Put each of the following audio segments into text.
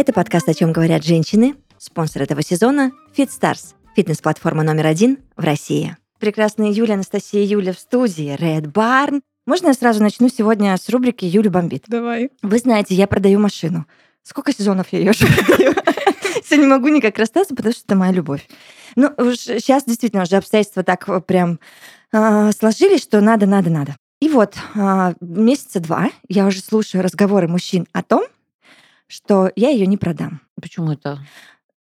Это подкаст «О чем говорят женщины». Спонсор этого сезона – FitStars, фитнес-платформа номер один в России. Прекрасная Юля, Анастасия Юля в студии, Red Barn. Можно я сразу начну сегодня с рубрики «Юля бомбит»? Давай. Вы знаете, я продаю машину. Сколько сезонов я ее продаю? Все не могу никак расстаться, потому что это моя любовь. Ну, сейчас действительно уже обстоятельства так прям э, сложились, что надо, надо, надо. И вот э, месяца два я уже слушаю разговоры мужчин о том, что я ее не продам. Почему это?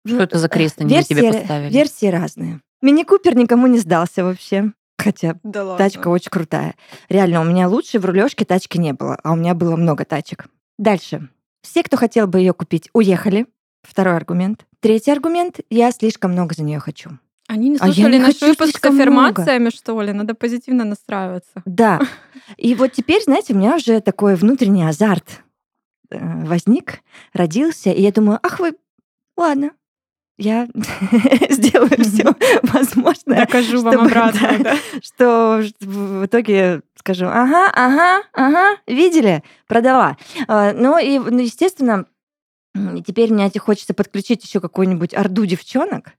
Что это за крест они версии, тебе поставили? Версии разные. Мини-купер никому не сдался вообще. Хотя да тачка очень крутая. Реально, у меня лучшей в рулежке тачки не было, а у меня было много тачек. Дальше. Все, кто хотел бы ее купить, уехали. Второй аргумент. Третий аргумент. Я слишком много за нее хочу. Они не слушали а наш выпуск с аффирмациями, что ли? Надо позитивно настраиваться. Да. И вот теперь, знаете, у меня уже такой внутренний азарт э, возник, родился, и я думаю, ах вы, ладно, я сделаю все возможное. Докажу чтобы, вам обратно, да, да. Что в итоге скажу, ага, ага, ага, видели, продала. А, ну и, ну, естественно, теперь мне хочется подключить еще какую-нибудь орду девчонок,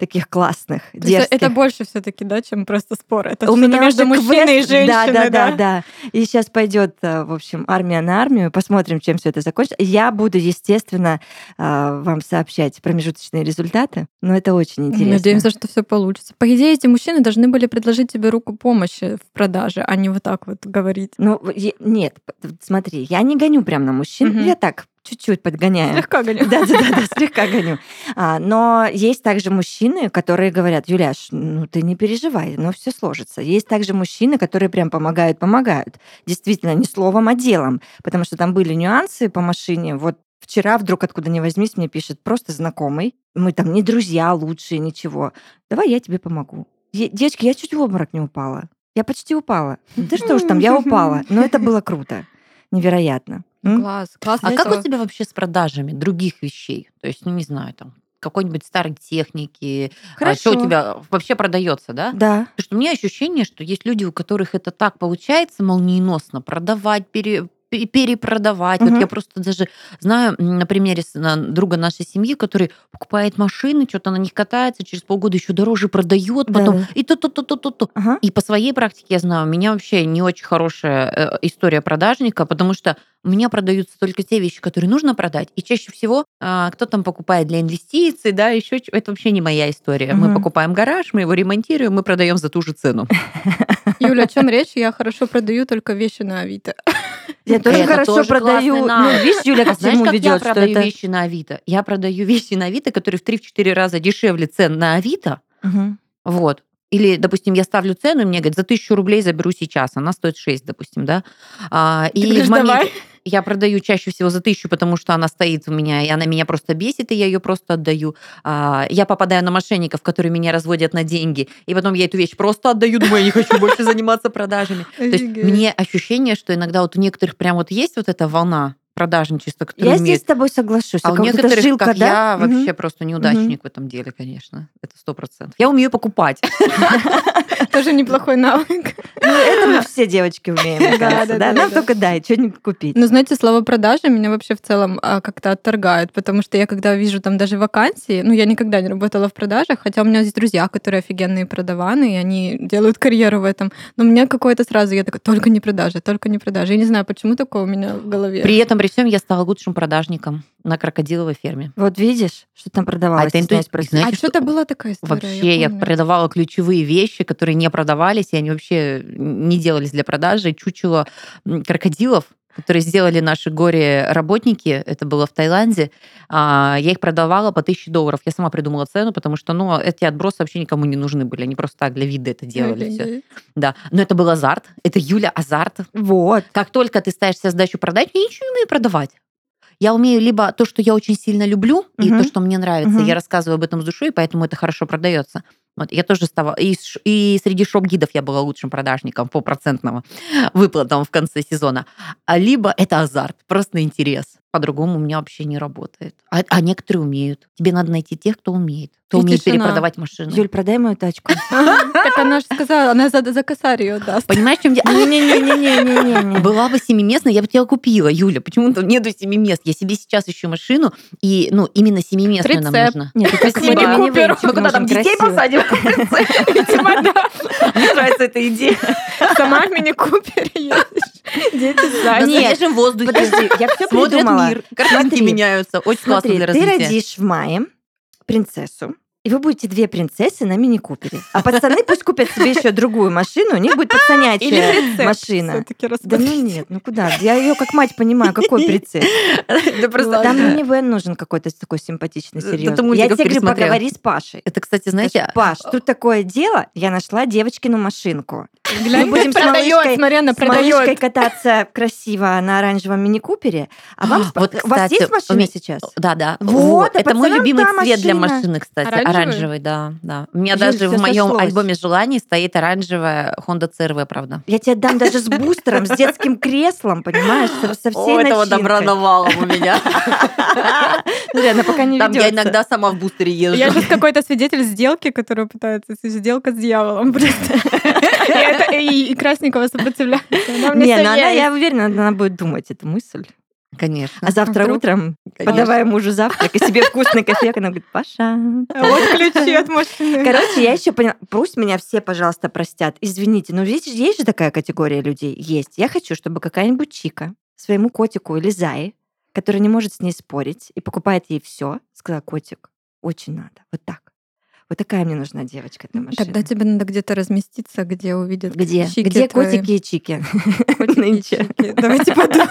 таких классных, дерзких. Это больше все таки да, чем просто спор. Это у меня между мужчиной квест... и женщиной. Да, да, да, да. И сейчас пойдет, э, в общем, армия на армию. Посмотрим, чем все это закончится. Я буду, естественно, э, вам сообщать промежуточные результаты, но это очень интересно. Надеемся, что все получится. По идее, эти мужчины должны были предложить тебе руку помощи в продаже, а не вот так вот говорить. Ну, нет, смотри, я не гоню прям на мужчин. Угу. Я так чуть-чуть подгоняю. Слегка гоню. Да, да, да, да слегка гоню. А, но есть также мужчины, которые говорят, Юляш, ну ты не переживай, но все сложится. Есть также мужчины, которые прям помогают, помогают. Действительно, не словом, а делом. Потому что там были нюансы по машине. Вот вчера вдруг откуда ни возьмись мне пишет просто знакомый. Мы там не друзья лучшие, ничего. Давай я тебе помогу. Девочки, я чуть в обморок не упала. Я почти упала. Да что уж там, я упала. Но это было круто. Невероятно. Класс, класс. А как у тебя вообще с продажами других вещей? То есть, ну не знаю, там какой-нибудь старой техники, Хорошо. а что у тебя вообще продается, да? Да. Потому что у меня ощущение, что есть люди, у которых это так получается молниеносно продавать, пере, перепродавать. Угу. Вот я просто даже знаю на примере друга нашей семьи, который покупает машины, что-то на них катается, через полгода еще дороже продает, потом да. и то-то-то-то-то. Ага. И по своей практике я знаю, у меня вообще не очень хорошая э, история продажника, потому что у меня продаются только те вещи, которые нужно продать, и чаще всего а, кто там покупает для инвестиций, да, еще это вообще не моя история. Угу. Мы покупаем гараж, мы его ремонтируем, мы продаем за ту же цену. Юля, о чем речь? Я хорошо продаю только вещи на Авито. Я тоже это хорошо тоже продаю. Ну, видишь, Юля, как Знаешь, как ведет, я продаю это... вещи на Авито? Я продаю вещи на Авито, которые в 3-4 раза дешевле цен на Авито. Угу. Вот. Или, допустим, я ставлю цену, и мне говорят, за тысячу рублей заберу сейчас, она стоит 6, допустим, да. А, и говоришь, в момент... давай. Я продаю чаще всего за тысячу, потому что она стоит у меня, и она меня просто бесит, и я ее просто отдаю. А, я попадаю на мошенников, которые меня разводят на деньги, и потом я эту вещь просто отдаю, думаю, я не хочу больше заниматься продажами. То есть мне ощущение, что иногда вот у некоторых прям вот есть вот эта волна продажничество, которое Я умеет. здесь с тобой соглашусь. А у некоторых, жилка, как да? я, вообще просто неудачник в этом деле, конечно. Это сто процентов. Я умею покупать. Тоже неплохой навык. Ну, это мы все девочки умеем, кажется, да? Нам только дай, что-нибудь купить. Ну, знаете, слово продажа меня вообще в целом а, как-то отторгает, потому что я когда вижу там даже вакансии, ну, я никогда не работала в продажах, хотя у меня есть друзья, которые офигенные продаваны, и они делают карьеру в этом. Но у меня какое-то сразу, я такая, только не продажа, только не продажа. Я не знаю, почему такое у меня в голове. При этом, при всем, я стала лучшим продажником на крокодиловой ферме. Вот видишь, что там продавалось. А, это инту... Знаете, а что это была такая история? Вообще, я, я продавала ключевые вещи, которые не продавались, и они вообще не делались для продажи. Чучело крокодилов, которые сделали наши горе-работники, это было в Таиланде, а, я их продавала по 1000 долларов. Я сама придумала цену, потому что, ну, эти отбросы вообще никому не нужны были, они просто так для вида это делали. Все. Да, но это был азарт, это Юля азарт. Вот. Как только ты ставишься задачу продать, я ничего не умею продавать. Я умею либо то, что я очень сильно люблю, uh-huh. и то, что мне нравится, uh-huh. я рассказываю об этом с душой, поэтому это хорошо продается. Вот, я тоже стала... И, и среди шоп-гидов я была лучшим продажником по процентным выплатам в конце сезона. А либо это азарт, просто интерес. По-другому у меня вообще не работает. А, а некоторые умеют. Тебе надо найти тех, кто умеет. Кто И умеет перепродавать машины. Юль, продай мою тачку. Так она же сказала, она за, косарь ее даст. Понимаешь, в чем дело? Не-не-не-не-не-не. Была бы семиместная, я бы тебя купила, Юля. Почему-то нету семи мест. Я себе сейчас ищу машину, и, ну, именно семиместную нам нужно. Нет, это минивенчик Мы куда там детей посадим? Мне нравится эта идея. Сама в мини-купере едешь. Дети сзади. Нет, свежем воздухе. Подожди, я все придумала. Мир. Картинки Смотри. меняются. Очень классно Смотри, для ты развития. родишь в мае принцессу, и вы будете две принцессы на мини-купере. А пацаны пусть купят себе еще другую машину, у них будет Или пацанячая прицеп. машина. Да ну нет, ну куда? Я ее как мать понимаю, какой прицеп. Да просто- Там минивэн нужен какой-то такой симпатичный, Да ты серьезный. Я тебе говорю, поговори с Пашей. Это, кстати, знаете, Паш, тут такое дело, я нашла девочкину машинку. Мы будем с продает, малышкой- С малышкой продает. кататься красиво на оранжевом мини-купере. А вам, А, вот, у вас есть машина сейчас? Да, да. Вот, а это мой любимый цвет для машины, кстати. Оранжевый? Оранжевый, да, да. У меня Юль, даже в моем сошлось. альбоме желаний стоит оранжевая Honda CRV, правда. Я тебе дам даже с бустером, с детским креслом, понимаешь, со, всей О, этого добра навалом у меня. Смотри, она пока не Там я иногда сама в бустере езжу. Я сейчас какой-то свидетель сделки, который пытается сделка с дьяволом просто. И Красникова сопротивляется. Не, ну она, я уверена, она будет думать эту мысль. Конечно. А завтра вдруг? утром, конечно. подавая мужу завтрак и себе вкусный кофе, она говорит, Паша. А Вот ключи от машины. Короче, я еще поняла, пусть меня все, пожалуйста, простят. Извините, но есть, есть же такая категория людей? Есть. Я хочу, чтобы какая-нибудь чика своему котику или зае, который не может с ней спорить и покупает ей все, сказала, котик, очень надо. Вот так. Вот такая мне нужна девочка для машины. Тогда тебе надо где-то разместиться, где увидят Где? чики Где твои. котики и чики? Котики и чики. Давайте подумаем.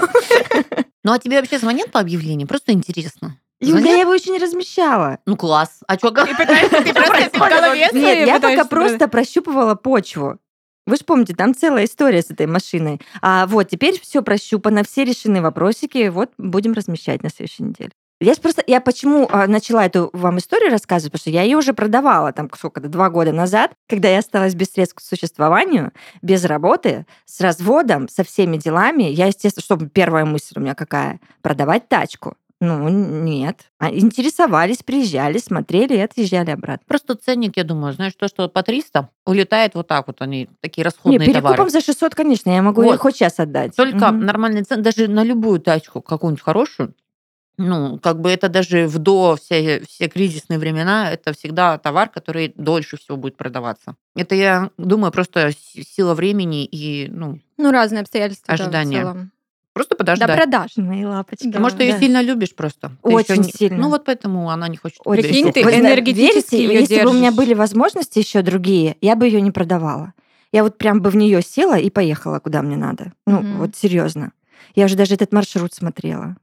Ну, а тебе вообще звонят по объявлению? Просто интересно. Юля, Звонят? я его еще не размещала. Ну, класс. А что, Ты пытаешься, ты просто в голове Нет, я пока просто прощупывала почву. Вы же помните, там целая история с этой машиной. А вот теперь все прощупано, все решены вопросики. Вот будем размещать на следующей неделе. Я просто, я почему а, начала эту вам историю рассказывать, потому что я ее уже продавала там сколько-то, два года назад, когда я осталась без средств к существованию, без работы, с разводом, со всеми делами. Я, естественно, что первая мысль у меня какая? Продавать тачку. Ну, нет. А интересовались, приезжали, смотрели и отъезжали обратно. Просто ценник, я думаю, знаешь, то, что по 300 улетает вот так вот, они такие Не, расходные перекупом товары. за 600, конечно, я могу Вот. ее хоть сейчас отдать. Только Мгм. нормальный цен, даже на любую тачку, какую-нибудь хорошую, ну, как бы это даже в до все, все кризисные времена, это всегда товар, который дольше всего будет продаваться. Это, я думаю, просто сила времени и, ну, Ну, разные обстоятельства. да, в Ожидания. целом. просто До подождать. продаж. Мои лапочки. Да. Может, ты ее Да. сильно любишь просто. Ты Очень не- сильно. Ну, вот поэтому она не хочет. Очень ты энергетически верите, если бы у меня держишь. были возможности еще другие, я бы ее не продавала. Я вот прям бы в нее села и поехала, куда мне надо. Ну, Мгм. вот серьезно. Я уже даже этот маршрут смотрела.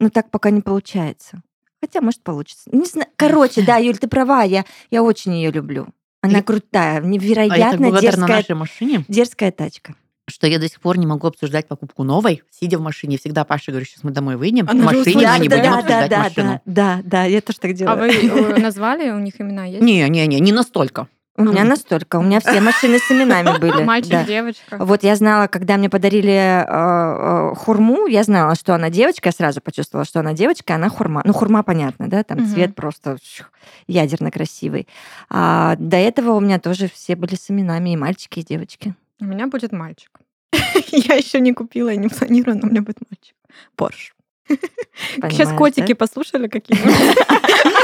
Ну, так пока не получается. Хотя, может, получится. Не знаю. Короче, да, Юль, ты права, я, я очень ее люблю. Она Я- крутая, А я невероятно благодарна дерзкая, нашей машине, дерзкая тачка. что я до сих пор не могу обсуждать покупку новой, сидя в машине. Всегда Паша говорю, сейчас мы домой выйдем, Она в машине мы не Да, будем да, обсуждать да, машину. да, да, да, я тоже так А делаю. вы э, назвали, у них имена есть? Не-не-не, не настолько. У меня настолько. У меня все машины с именами были. Мальчик, да. девочка. Вот я знала, когда мне подарили э, э, хурму, я знала, что она девочка, я сразу почувствовала, что она девочка, она хурма. Ну, хурма, понятно, да, там Мгм. цвет просто ядерно красивый. А до этого у меня тоже все были с именами, и мальчики, и девочки. У меня будет мальчик. Я еще не купила и не планирую, но у меня будет мальчик. Порш. Сейчас котики послушали, какие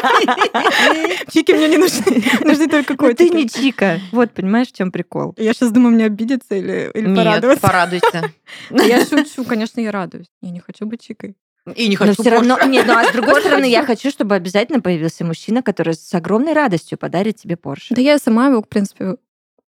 Чики мне не нужны. Нужны только Ну, ты котики. не чика. Вот, понимаешь, в чем прикол. Я сейчас думаю, мне обидеться или, или Нет, порадоваться. порадуйся. Я шучу, конечно, я радуюсь. Я не хочу быть чикой. И не Но хочу все равно, нет, ну а с другой стороны, я хочу. хочу, чтобы обязательно появился мужчина, который с огромной радостью подарит тебе Порше. Да я сама его, в принципе,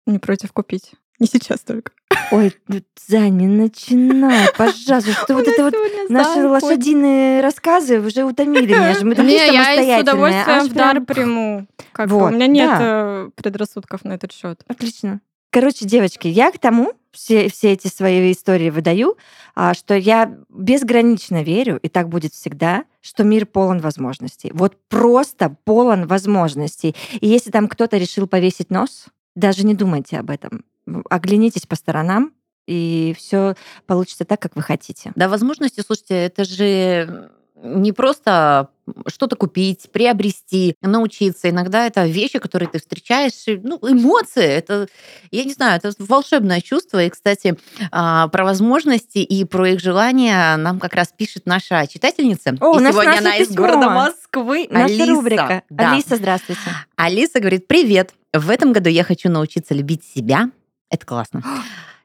не против купить. Не сейчас только. Ой, ну, Зань, не начинай, пожалуйста. Что вот это вот Наши лошадиные рассказы уже утомили меня же. Мы такие Не, я и с самостоятельные. удовольствием в дар приму. Как бы Вот, у меня нет э, предрассудков на этот счет. Отлично. Короче, девочки, я к тому все, все эти свои истории выдаю, а, что я безгранично верю, и так будет всегда, что мир полон возможностей. Вот просто полон возможностей. И если там кто-то решил повесить нос, даже не думайте об этом. Оглянитесь по сторонам, и все получится так, как вы хотите. Да, возможности, слушайте, это же не просто что-то купить, приобрести, научиться. Иногда это вещи, которые ты встречаешь, ну, эмоции. Это, я не знаю, это волшебное чувство. И, кстати, а, про возможности и про их желания нам как раз пишет наша читательница. О, и нас сегодня она из письмо. города Москвы. Наша Алиса. рубрика. Да. Алиса, здравствуйте. Алиса говорит, привет. В этом году я хочу научиться любить себя. Это классно.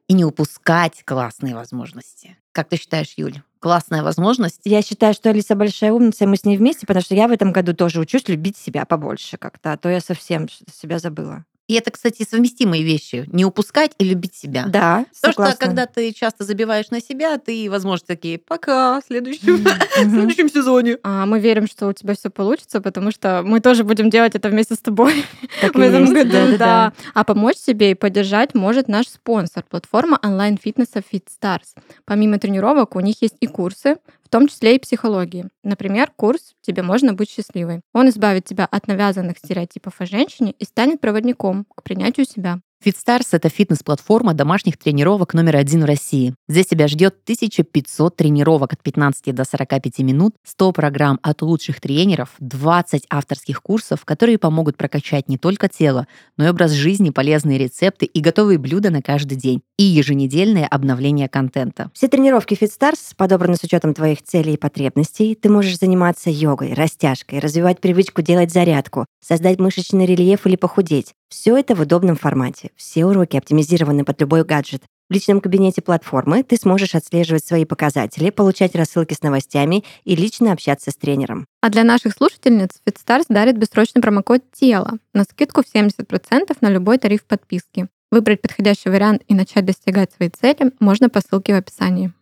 И не упускать классные возможности. Как ты считаешь, Юль? Классная возможность? Я считаю, что Алиса большая умница, и мы с ней вместе, потому что я в этом году тоже учусь любить себя побольше как-то, а то я совсем себя забыла. И это, кстати, совместимые вещи. Не упускать и любить себя. Да, Потому согласна. что когда ты часто забиваешь на себя, ты, возможно, такие, пока, в следующем, в следующем сезоне. А мы верим, что у тебя все получится, потому что мы тоже будем делать это вместе с тобой в этом году. да. А помочь себе и поддержать может наш спонсор, платформа онлайн-фитнеса FitStars. Помимо тренировок у них есть и курсы, том числе и психологии. Например, курс «Тебе можно быть счастливой». Он избавит тебя от навязанных стереотипов о женщине и станет проводником к принятию себя. FitStars — это фитнес-платформа домашних тренировок номер один в России. Здесь тебя ждет 1500 тренировок от 15 до 45 минут, 100 программ от лучших тренеров, 20 авторских курсов, которые помогут прокачать не только тело, но и образ жизни, полезные рецепты и готовые блюда на каждый день, и еженедельное обновление контента. Все тренировки FitStars подобраны с учетом твоих целей и потребностей. Ты можешь заниматься йогой, растяжкой, развивать привычку делать зарядку, создать мышечный рельеф или похудеть. Все это в удобном формате. Все уроки оптимизированы под любой гаджет. В личном кабинете платформы ты сможешь отслеживать свои показатели, получать рассылки с новостями и лично общаться с тренером. А для наших слушательниц FitStars дарит бессрочный промокод «Тело» на скидку в 70% на любой тариф подписки. Выбрать подходящий вариант и начать достигать своей цели можно по ссылке в описании.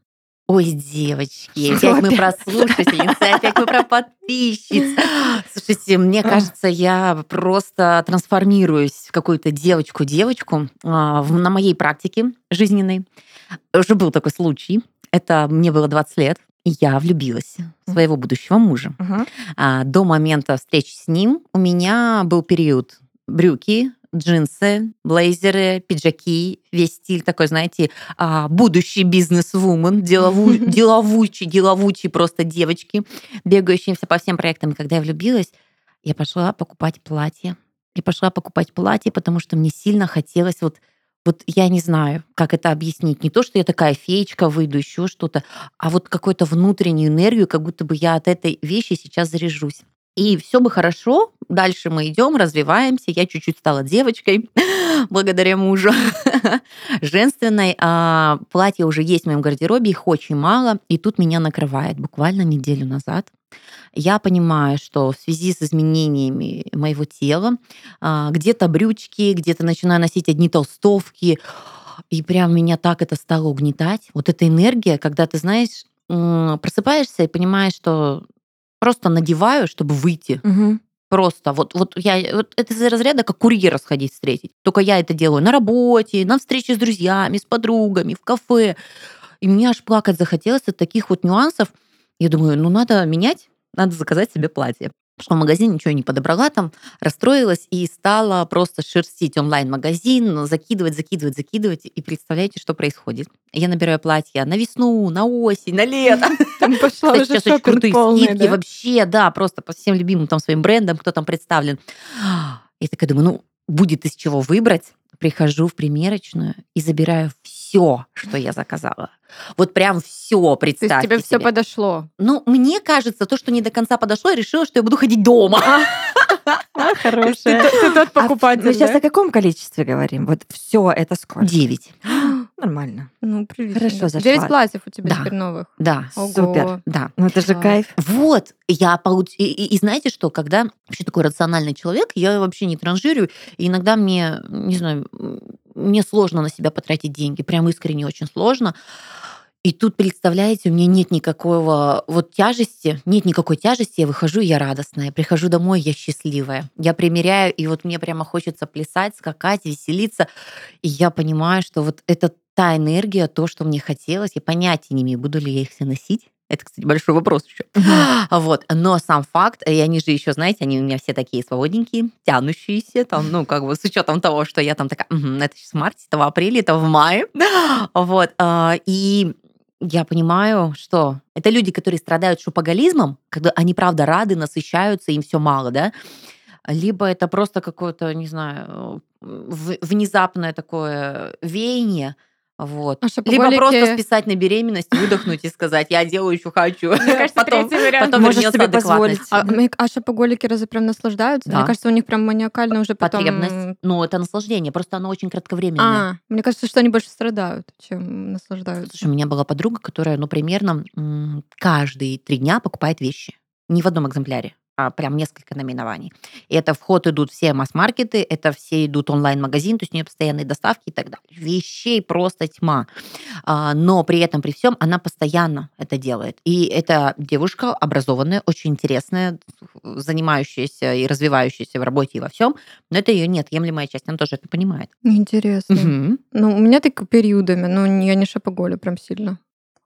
Ой, девочки, опять мы про слушательницы, опять мы про подписчиц. Слушайте, мне кажется, я просто трансформируюсь в какую-то девочку-девочку а, на моей практике жизненной. Уже был такой случай. Это мне было 20 лет. и Я влюбилась в своего будущего мужа. А, До момента встречи с ним у меня был период брюки, джинсы, блейзеры, пиджаки, весь стиль такой, знаете, а, будущий бизнес-вумен, делову, деловучий, деловучий просто девочки, бегающиеся по всем проектам. И когда я влюбилась, я пошла покупать платье. Я пошла покупать платье, потому что мне сильно хотелось вот вот я не знаю, как это объяснить. Не то, что я такая феечка, выйду, еще что-то, а вот какую-то внутреннюю энергию, как будто бы я от этой вещи сейчас заряжусь. И все бы хорошо, дальше мы идем, развиваемся. Я чуть-чуть стала девочкой благодаря мужу. Женственной а, платье уже есть в моем гардеробе, их очень мало. И тут меня накрывает буквально неделю назад. Я понимаю, что в связи с изменениями моего тела а, где-то брючки, где-то начинаю носить одни толстовки, и прям меня так это стало угнетать. Вот эта энергия, когда ты, знаешь, просыпаешься и понимаешь, что просто надеваю, чтобы выйти. Мгм. Просто вот, вот я вот это из разряда как курьера сходить встретить. Только я это делаю на работе, на встрече с друзьями, с подругами, в кафе. И мне аж плакать захотелось от таких вот нюансов. Я думаю, ну надо менять, надо заказать себе платье. Пошла в магазин, ничего не подобрала там, расстроилась и стала просто шерстить онлайн-магазин, закидывать, закидывать, закидывать. И представляете, что происходит? Я набираю платья на весну, на осень, на лето. Там пошла Кстати, уже сейчас очень крутые полный, скидки да? вообще, да, просто по всем любимым там своим брендам, кто там представлен. Я такая думаю, ну, будет из чего выбрать. Прихожу в примерочную и забираю все, что я заказала. Вот прям все, То есть представьте тебе все себе. подошло. Ну, мне кажется, то, что не до конца подошло, я решила, что я буду ходить дома. А, Ты, хорошая. Ты тот А покупатель, мы сейчас о каком количестве говорим? Вот все это сколько? Девять. Нормально. Ну, прилично. Хорошо зашла. Девять платьев у тебя Да. теперь новых. Да, Ого. Супер. да. Ну это же кайф. Вот, я получ... и, и- и знаете что, когда вообще такой рациональный человек, я вообще не транжирю, и иногда мне, не знаю, мне сложно на себя потратить деньги, прям искренне очень сложно. И тут, представляете, у меня нет никакого вот тяжести, нет никакой тяжести, я выхожу, я радостная, прихожу домой, я счастливая. Я примеряю, и вот мне прямо хочется плясать, скакать, веселиться. И я понимаю, что вот это та энергия, то, что мне хотелось, я понятия не имею, буду ли я их все носить. Это, кстати, большой вопрос еще. Вот. Но сам факт, и они же еще, знаете, они у меня все такие свободненькие, тянущиеся, там, ну, как бы с учетом того, что я там такая, «Мгм, это сейчас в марте, это в апреле, это в мае. Вот. а, И я понимаю, что это люди, которые страдают шопоголизмом, когда они, правда, рады, насыщаются, им все мало, да, либо это просто какое-то, не знаю, внезапное такое веяние, вот. А Либо просто списать на беременность, выдохнуть и сказать, я делаю, что хочу. Мне кажется, потом, потом Можешь себе позволить. А, а шопоголики разве прям наслаждаются? Да. Мне кажется, у них прям маниакально уже потом... Потребность. Ну, это наслаждение, просто оно очень кратковременное. А, мне кажется, что они больше страдают, чем наслаждаются. Слушай, у меня была подруга, которая, ну, примерно каждые три дня покупает вещи. Не в одном экземпляре, а прям несколько наименований. И это в ход идут все масс-маркеты, это все идут онлайн-магазин, то есть у нее постоянные доставки и так далее. Вещей просто тьма. А, Но при этом, при всем, она постоянно это делает. И это девушка образованная, очень интересная, занимающаяся и развивающаяся в работе и во всем, но это ее неотъемлемая часть, она тоже это понимает. Интересно. Мгм. Ну, у меня так периодами, но не- я не шопоголю прям сильно.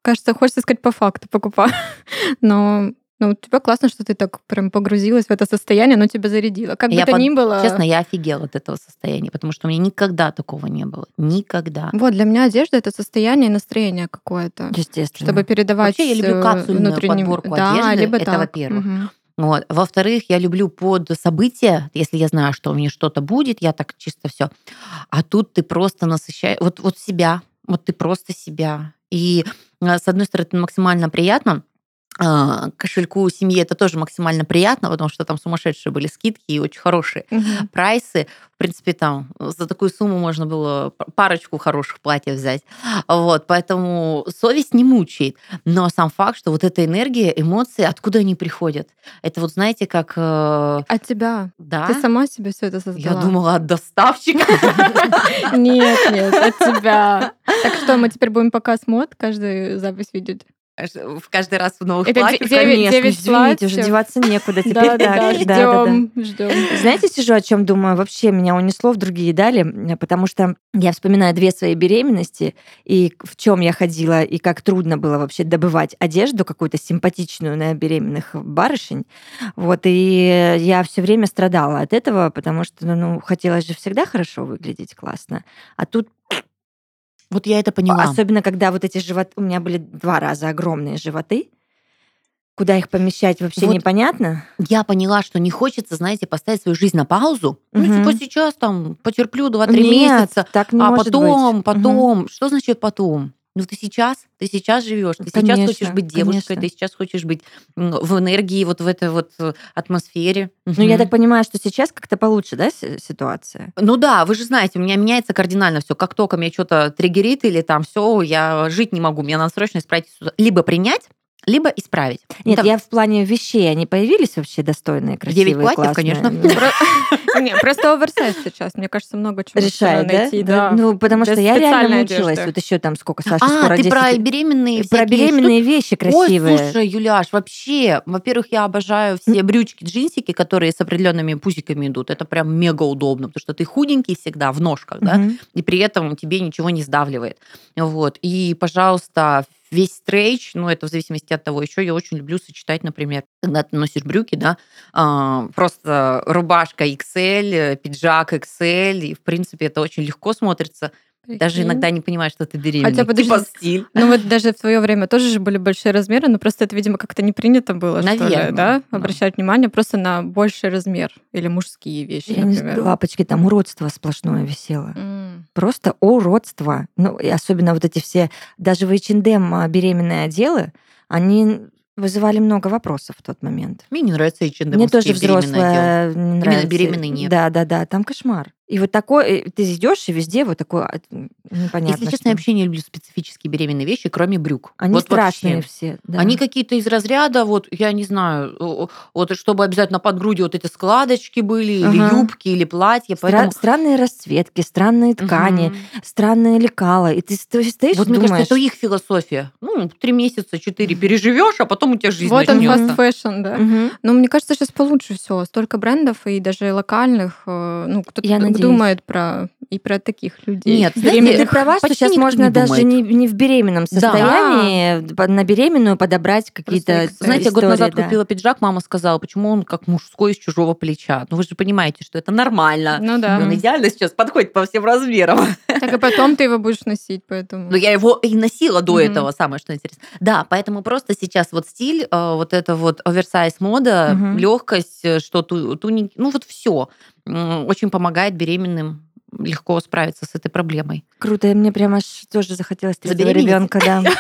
Кажется, хочется сказать по факту покупаю. Но ну, у тебя классно, что ты так прям погрузилась в это состояние, оно тебя зарядило. Как бы Я то под- ни было... Честно, я офигела от этого состояния, потому что у меня никогда такого не было. Никогда. Вот, для меня одежда — это состояние и настроение какое-то. Естественно. Чтобы передавать Вообще, я люблю э, капсульную внутренний- подборку да, одежды, либо это так. во-первых. Мгм. Вот. Во-вторых, я люблю под события, если я знаю, что у меня что-то будет, я так чисто все. А тут ты просто насыщаешь, вот, вот себя, вот ты просто себя. И э, с одной стороны, это максимально приятно, кошельку семьи это тоже максимально приятно, потому что там сумасшедшие были скидки и очень хорошие Мгм. прайсы. В принципе, там за такую сумму можно было парочку хороших платьев взять. Вот, поэтому совесть не мучает. Но сам факт, что вот эта энергия, эмоции, откуда они приходят? Это вот, знаете, как... э, От тебя. да, Ты сама себе все это я создала. думала от доставщика. Нет, нет, от тебя. Так что, мы теперь будем показ мод, каждую запись видеть. В каждый раз в новых Это платьях. де- девять- Конечно, девять извините, уже платьев. деваться некуда. Теперь Да, да, да, ждем, ждем. Знаете, сижу о чем думаю? Вообще меня унесло в другие дали, потому что я вспоминаю две свои беременности, и в чем я ходила, и как трудно было вообще добывать одежду какую-то симпатичную на беременных барышень. Вот, и я все время страдала от этого, потому что, ну, хотелось же всегда хорошо выглядеть классно. А тут, Вот я это поняла. особенно когда вот эти животы, у меня были два раза огромные животы, куда их помещать вообще Вот непонятно. Я поняла, что не хочется, знаете, поставить свою жизнь на паузу. Ну, Мгм. типа сейчас там потерплю 2-3 Нет, месяца, так не а может потом, быть. потом, что значит потом? Ну ты сейчас, ты сейчас живешь, ты сейчас Конечно, хочешь быть девушкой, конечно. ты сейчас хочешь быть в энергии, вот в этой вот э, атмосфере. Ну, я так понимаю, что сейчас как-то получше, да, си- ситуация? Ну да, вы же знаете, у меня меняется кардинально все. Как только меня что-то триггерит или там все, я жить не могу, мне надо срочно исправить. Либо принять, либо исправить. Нет, Там я в плане вещей, они появились вообще достойные, красивые, Девять платьев, классные? конечно. Ну, Не, просто оверсайз сейчас. Мне кажется, много чего Решает, найти. Да. Да. Ну, потому что я реально мучилась. Вот еще там сколько, Саша, А, скоро ты 10 про беременные Про беременные вещи красивые. Ой, слушай, Юляш, вообще, во-первых, я обожаю все брючки, джинсики, которые с определенными пузиками идут. Это прям мега удобно, потому что ты худенький всегда в ножках, да, и при этом тебе ничего не сдавливает. Вот. И, пожалуйста, весь стрейч, ну, это в зависимости от того, еще я очень люблю сочетать, например, когда ты носишь брюки, да, а, просто рубашка XL, э, пиджак XL, и, в принципе, это очень легко смотрится. Даже Прикинь. иногда не понимаешь, что ты беременна. Хотя, подожди, типа стиль. Ну вот даже в свое время тоже же были большие размеры, но просто это, видимо, как-то не принято было, что ли, да? да. Обращать внимание просто на больший размер или мужские вещи, Я не например. знаю, лапочки, там уродство сплошное висело. М. Просто уродство. Ну, и особенно вот эти все, даже в H&M беременные отделы, они вызывали много вопросов в тот момент. Мне не нравится H&M. Мне тоже взрослая не нравится. беременный нет. Да, да, да, там кошмар. И вот такой, ты идешь и везде вот такой а, непонятно. Если честно, что. я вообще не люблю специфические беременные вещи, кроме брюк. Они Вот страшные вообще. все. да. Они какие-то из разряда, вот, я не знаю, вот чтобы обязательно под грудью вот эти складочки были, или Ага. юбки, или платья. Стра- Поэтому... Странные расцветки, странные ткани, Мгм. странные лекала. И ты сто- стоишь Вот и мне думаешь... кажется, это их философия. Ну, три месяца, четыре переживешь, а потом у тебя жизнь Вот он начнется. fast fashion, да. Мгм. Но мне кажется, сейчас получше все. Столько брендов и даже локальных. э, Ну, кто-то Я думает про и про таких людей. Нет, Ты Беременных права, что сейчас можно не даже не, не в беременном Да. состоянии по- на беременную подобрать какие-то Просто Знаете, год истории, назад да. купила пиджак, мама сказала, почему он как мужской с чужого плеча. Ну вы же понимаете, что это нормально. Ну да. Он идеально сейчас подходит по всем размерам. Так и потом ты его будешь носить, поэтому. Но я его и носила до Мгм. этого, самое что интересно. Да, поэтому просто сейчас вот стиль, э, вот это вот оверсайз мода, Мгм. легкость, э, что ту, туни- ну вот все очень помогает беременным легко справиться с этой проблемой. Круто, и мне прям аж тоже захотелось третьего ребенка, да.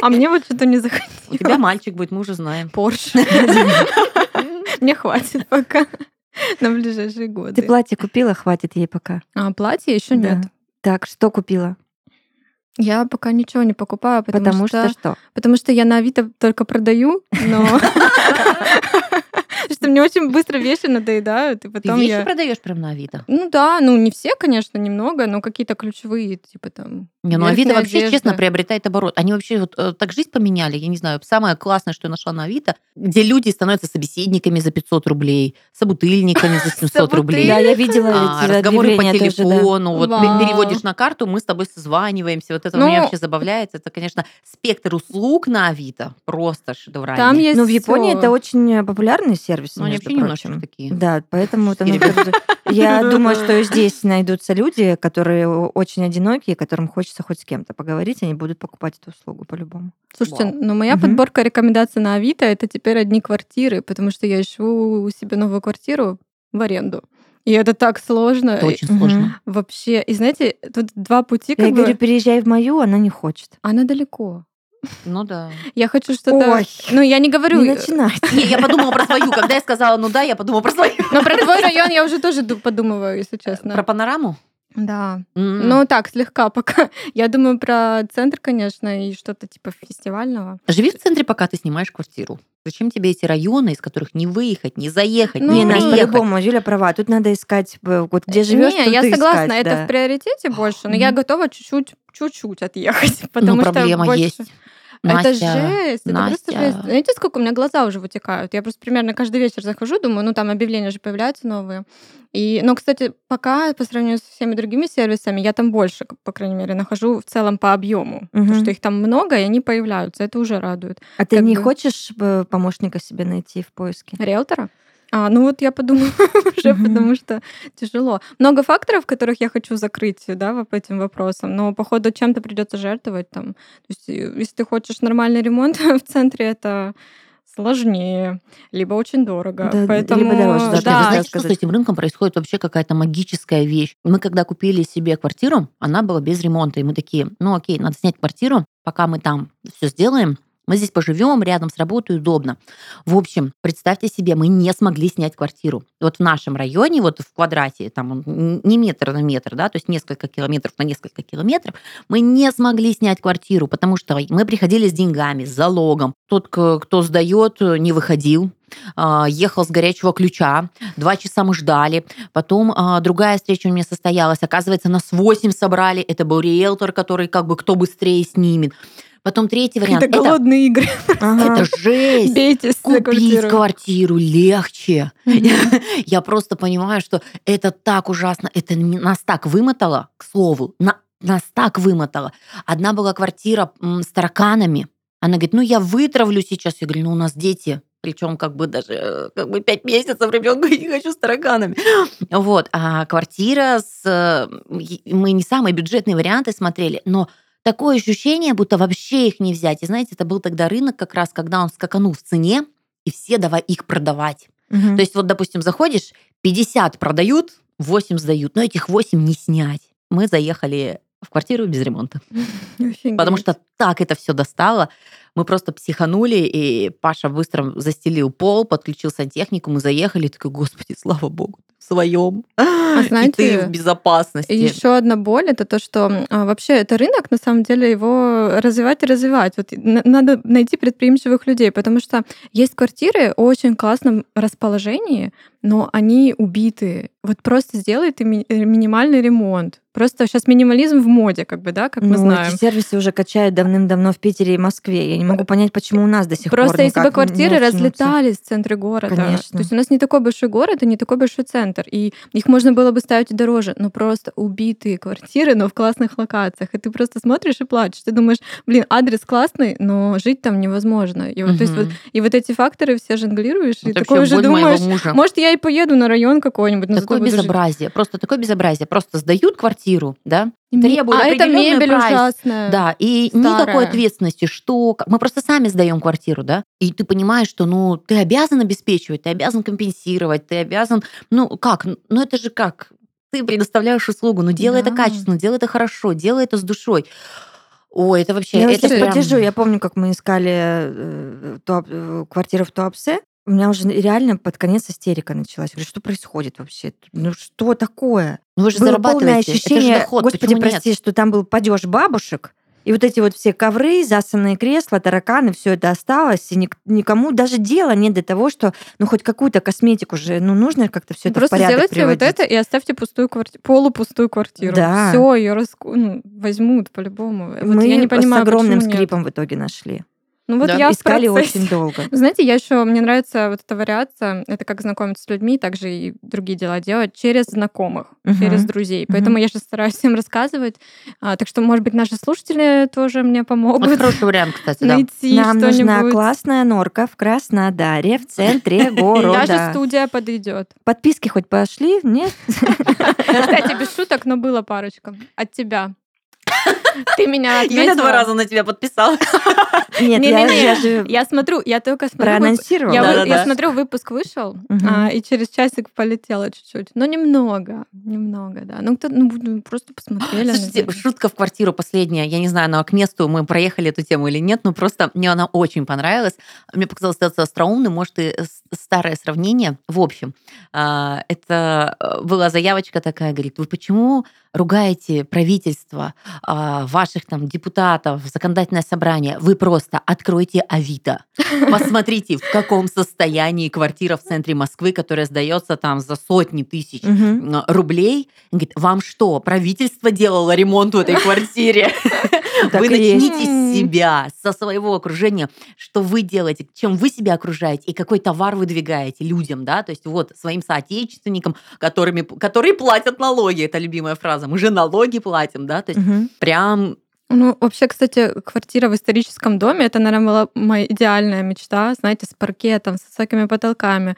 А мне вот что-то не захотелось. У тебя мальчик будет, мы уже знаем. Порш. Мне хватит пока на ближайшие Ты годы. платье купила, хватит ей пока. А платье еще нет. Так, что купила? Я пока ничего не покупаю, потому, Потому что что? Потому что я на Авито только продаю, но... Что мне очень быстро вещи надоедают, и Ты потом вещи я... продаешь прям на Авито? Ну да, ну не все, конечно, немного, но какие-то ключевые, типа там... Не, ну Авито вообще, одежда. честно, приобретает оборот. Они вообще вот э, так жизнь поменяли, я не знаю. Самое классное, что я нашла на Авито, где люди становятся собеседниками за 500 рублей, собутыльниками за 700 рублей. Да, я видела А, эти разговоры по телефону, вот переводишь на карту, мы с тобой созваниваемся. Вот это Ну, меня вообще забавляет. Это, конечно, спектр услуг на Авито просто шедевральный. Там есть Но в Японии это очень популярный сервис, Ну, они вообще немножечко такие. Да, поэтому тоже- я думаю, что и здесь найдутся люди, которые очень одинокие, которым хочется хоть с кем-то поговорить, они будут покупать эту услугу по-любому. Слушайте, Вау. ну моя Мгм. подборка рекомендаций на Авито это теперь одни квартиры, потому что я ищу себе новую квартиру в аренду. И это так сложно. Это И очень сложно. Вообще, и знаете, тут два пути, Я как бы. говорю, переезжай в мою, она не хочет. Она далеко. Ну да. Я хочу что-то. Ой, Ну, я не говорю. не начинать. Не, я подумала про свою. Когда я сказала, ну да, я подумала про свою. Но про твой район я уже тоже ду- подумываю, если честно. Про панораму? Да. М. Ну, так, слегка пока. Я думаю про центр, конечно, и что-то типа фестивального. Живи в центре, пока ты снимаешь квартиру. Зачем тебе эти районы, из которых не выехать, не заехать, Ну, не приехать? по-любому, Юля права. Тут надо искать, э, вот где живешь, Не, я согласна, искать, это да. в приоритете больше, но я Мгм. готова чуть-чуть, чуть-чуть отъехать, потому Ну, что проблема больше- есть. Это Настя, жесть, это просто жесть. Знаете, сколько у меня глаза уже вытекают? Я просто примерно каждый вечер захожу, думаю, ну там объявления же появляются новые. И, но, кстати, пока по сравнению со всеми другими сервисами, я там больше, по крайней мере, нахожу в целом по объему. Потому Мгм. что их там много, и они появляются. Это уже радует. А ты как не бы- хочешь э, помощника себе найти в поиске? Риэлтора? А, ну вот я подумала уже, потому что тяжело. Много факторов, которых я хочу закрыть, да, по этим вопросам, но, походу, чем-то придется жертвовать там. То есть, э, если ты хочешь нормальный ремонт в центре, это сложнее, либо очень дорого. Да, Поэтому, либо дороже, да, а вы хотела знаете, что с этим рынком происходит вообще какая-то магическая вещь? Мы когда купили себе квартиру, она была без ремонта, и мы такие, ну окей, надо снять квартиру, пока мы там все сделаем, мы здесь поживем, рядом с работой удобно. В общем, представьте себе, мы не смогли снять квартиру. Вот в нашем районе, вот в квадрате, там не метр на метр, да, то есть несколько километров на несколько километров, мы не смогли снять квартиру, потому что мы приходили с деньгами, с залогом. Тот, кто сдает, не выходил, а, ехал с горячего ключа, два часа мы ждали, потом а, другая встреча у меня состоялась, оказывается, нас восемь собрали, это был риэлтор, который как бы кто быстрее снимет. Потом третий вариант, Это это, голодные игры. Это жесть. Бейтесь Купить квартиру. легче. Я просто понимаю, что это так ужасно. Это нас так вымотало, к слову, на- нас так вымотало. Одна была квартира с тараканами. Она говорит, ну я вытравлю сейчас. Я говорю, ну у нас дети. Причем как бы даже э, как бы пять месяцев ребенку не хочу с тараканами. Вот. А квартира с... э, Мы не самые бюджетные варианты смотрели, но такое ощущение, будто вообще их не взять. И знаете, это был тогда рынок как раз, когда он скаканул в цене, и все давай их продавать. Мгм. То есть вот, допустим, заходишь, 50 продают, 8 сдают, но этих 8 не снять. Мы заехали в квартиру без ремонта. Офигеть. Потому что так это все достало. Мы просто психанули, и Паша быстро застелил пол, подключил сантехнику, мы заехали, и такой, господи, слава богу, в своем. и А знаете, ты в безопасности. И еще одна боль это то, что а, вообще это рынок, на самом деле, его развивать и развивать. Вот надо найти предприимчивых людей, потому что есть квартиры в очень классном расположении, но они убитые. Вот просто сделай ты ми- э, минимальный ремонт. Просто сейчас минимализм в моде, как бы, да, как мы Ну, знаем. эти сервисы уже качают давным-давно в Питере и Москве. Я не могу понять, почему у нас до сих Просто пор если бы никак не квартиры разлетались в центре города. Конечно. То есть у нас не такой большой город и не такой большой центр. И их можно было бы ставить дороже, но просто убитые квартиры, но в классных локациях. И ты просто смотришь и плачешь. Ты думаешь, блин, адрес классный, но жить там невозможно. И вот, то есть вот, и вот эти факторы все жонглируешь, и Это такой вообще уже думаешь, может, я и поеду на район какой-нибудь, Такое буду жить. безобразие, просто такое безобразие. Просто сдают квартиру, да, И ме- требуют а это мебель прайс. ужасная. Да, и старая. никакой ответственности, что мы просто сами сдаем квартиру, да, и ты понимаешь, что, ну, ты обязан обеспечивать, ты обязан компенсировать, ты обязан, ну, как, ну, это же как, ты предоставляешь услугу, ну, делай это Да. качественно, делай это хорошо, делай это с душой. Ой, это вообще, Я это сейчас прям- поддержу. Я помню, как мы искали э, Туап- э, квартиру в Туапсе. У меня уже реально под конец истерика началась. Я говорю, что происходит вообще? Ну что такое? Ну, вы же Было полное зарабатываете, ощущение, это же доход, господи, почему нет? прости, что там был падеж бабушек, и вот эти вот все ковры, засанные кресла, тараканы, все это осталось, и ник- никому даже дела нет до того, что ну хоть какую-то косметику же, ну нужно как-то все это Просто в порядок сделайте вот приводить. это и оставьте пустую квартиру, полупустую квартиру. Да. Все, ее раску... ну, возьмут по-любому. Вот Мы я не понимаю, с огромным почему нет. скрипом в итоге нашли. Ну вот Да. я в Искали процессе. очень долго. Знаете, я еще мне нравится вот эта вариация, это как знакомиться с людьми, также и другие дела делать через знакомых, Мгм. через друзей. Поэтому я сейчас стараюсь всем рассказывать. А, так что, может быть, наши слушатели тоже мне Вот помогут хороший вариант, кстати, да. найти Нам нужна классная норка в Краснодаре, в центре Даже города. студия подойдет. Подписки хоть пошли? Нет? Кстати, без шуток, но было парочка. От тебя. Ты меня Юля два отметила. раза на тебя подписалась. Нет, я, Не-не-не, я же Я смотрю, я только смотрю. проанонсировала. Я, вы- Да-да-да. я смотрю, выпуск вышел, Мгм. а, и через часик полетела чуть-чуть. Но немного, немного, да. Ну, кто ну, ну, просто посмотрели. Слушайте, наверное. шутка в квартиру последняя. Я не знаю, она к месту, мы проехали эту тему или нет, но просто мне она очень понравилась. Мне показалось это остроумным, может, и старое сравнение. В общем, а, это э, была заявочка такая, говорит, вы почему ругаете правительство, а, ваших там депутатов, законодательное собрание? Вы просто откройте Авито. Посмотрите, в каком состоянии квартира в центре Москвы, которая сдается там за сотни тысяч м, рублей. Говорит, вам что, правительство делало ремонт в этой квартире? Так Вы начните с себя, со своего окружения, что вы делаете, чем вы себя окружаете и какой товар выдвигаете людям, да, то есть вот своим соотечественникам, которыми, которые платят налоги, это любимая фраза, мы же налоги платим, да, то есть Мгм. прям Ну, вообще, кстати, квартира в историческом доме, это, наверное, была моя идеальная мечта, знаете, с паркетом, с высокими потолками.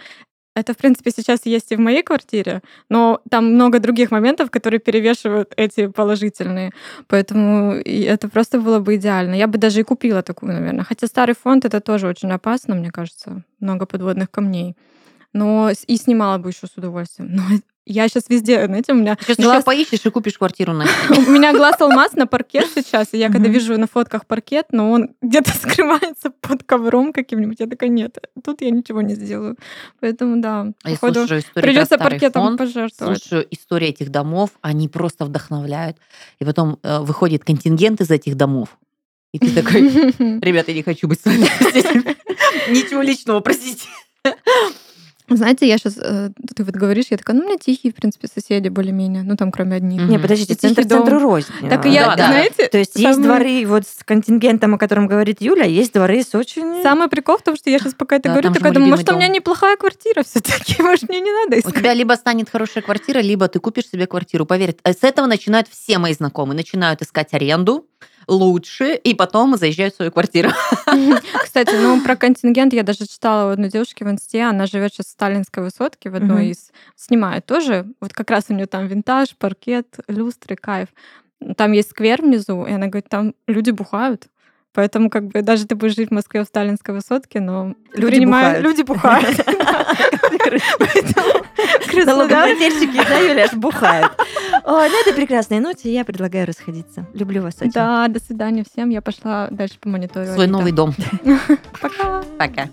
Это, в принципе, сейчас есть и в моей квартире, но там много других моментов, которые перевешивают эти положительные. Поэтому это просто было бы идеально. Я бы даже и купила такую, наверное. Хотя старый фонд это тоже очень опасно, мне кажется. Много подводных камней. Но и снимала бы еще с удовольствием. Но я сейчас везде, знаете, у меня сейчас глаз- еще поищешь и купишь квартиру на у меня глаз алмаз на паркет сейчас, и я когда вижу на фотках паркет, но он где-то скрывается под ковром каким-нибудь, я такая, нет, тут я ничего не сделаю. Поэтому да, А походу, историю придется паркетом пожертвовать. Слушаю истории этих домов, они просто вдохновляют. И потом э, выходит контингент из этих домов. И ты такой, ребята, я не хочу быть с вами. Ничего личного, простите. Знаете, я сейчас, ты вот говоришь, я такая, ну, у меня тихие, в принципе, соседи более-менее, ну, там, кроме одних. Не, подождите, центр дом. центру рознь. Так и А, я, Да, да. знаете, То есть есть самый- дворы вот с контингентом, о котором говорит Юля, есть дворы с очень... Самый прикол в том, что я сейчас пока это Да, говорю, такая думаю, может, у меня дом. неплохая квартира все таки может, мне не надо У искать. тебя либо станет хорошая квартира, либо ты купишь себе квартиру. Поверь, э, с этого начинают все мои знакомые. Начинают искать аренду лучше, и потом заезжают в свою квартиру. Кстати, ну про контингент я даже читала у одной девушки в инсте, она живет сейчас в Сталинской высотке в одной из, снимает тоже, вот как раз у нее там винтаж, паркет, люстры, кайф. Там есть сквер внизу, и она говорит, там люди бухают. Поэтому как бы даже ты будешь жить в Москве в Сталинской высотке, но Люди принимаю- бухают. люди бухают. Налогоплательщики, да, Юля, аж бухают. Ой, на этой прекрасной ноте я предлагаю расходиться. Люблю вас очень. Да, до свидания всем. Я пошла дальше по монитору. Свой новый дом. Пока. Пока.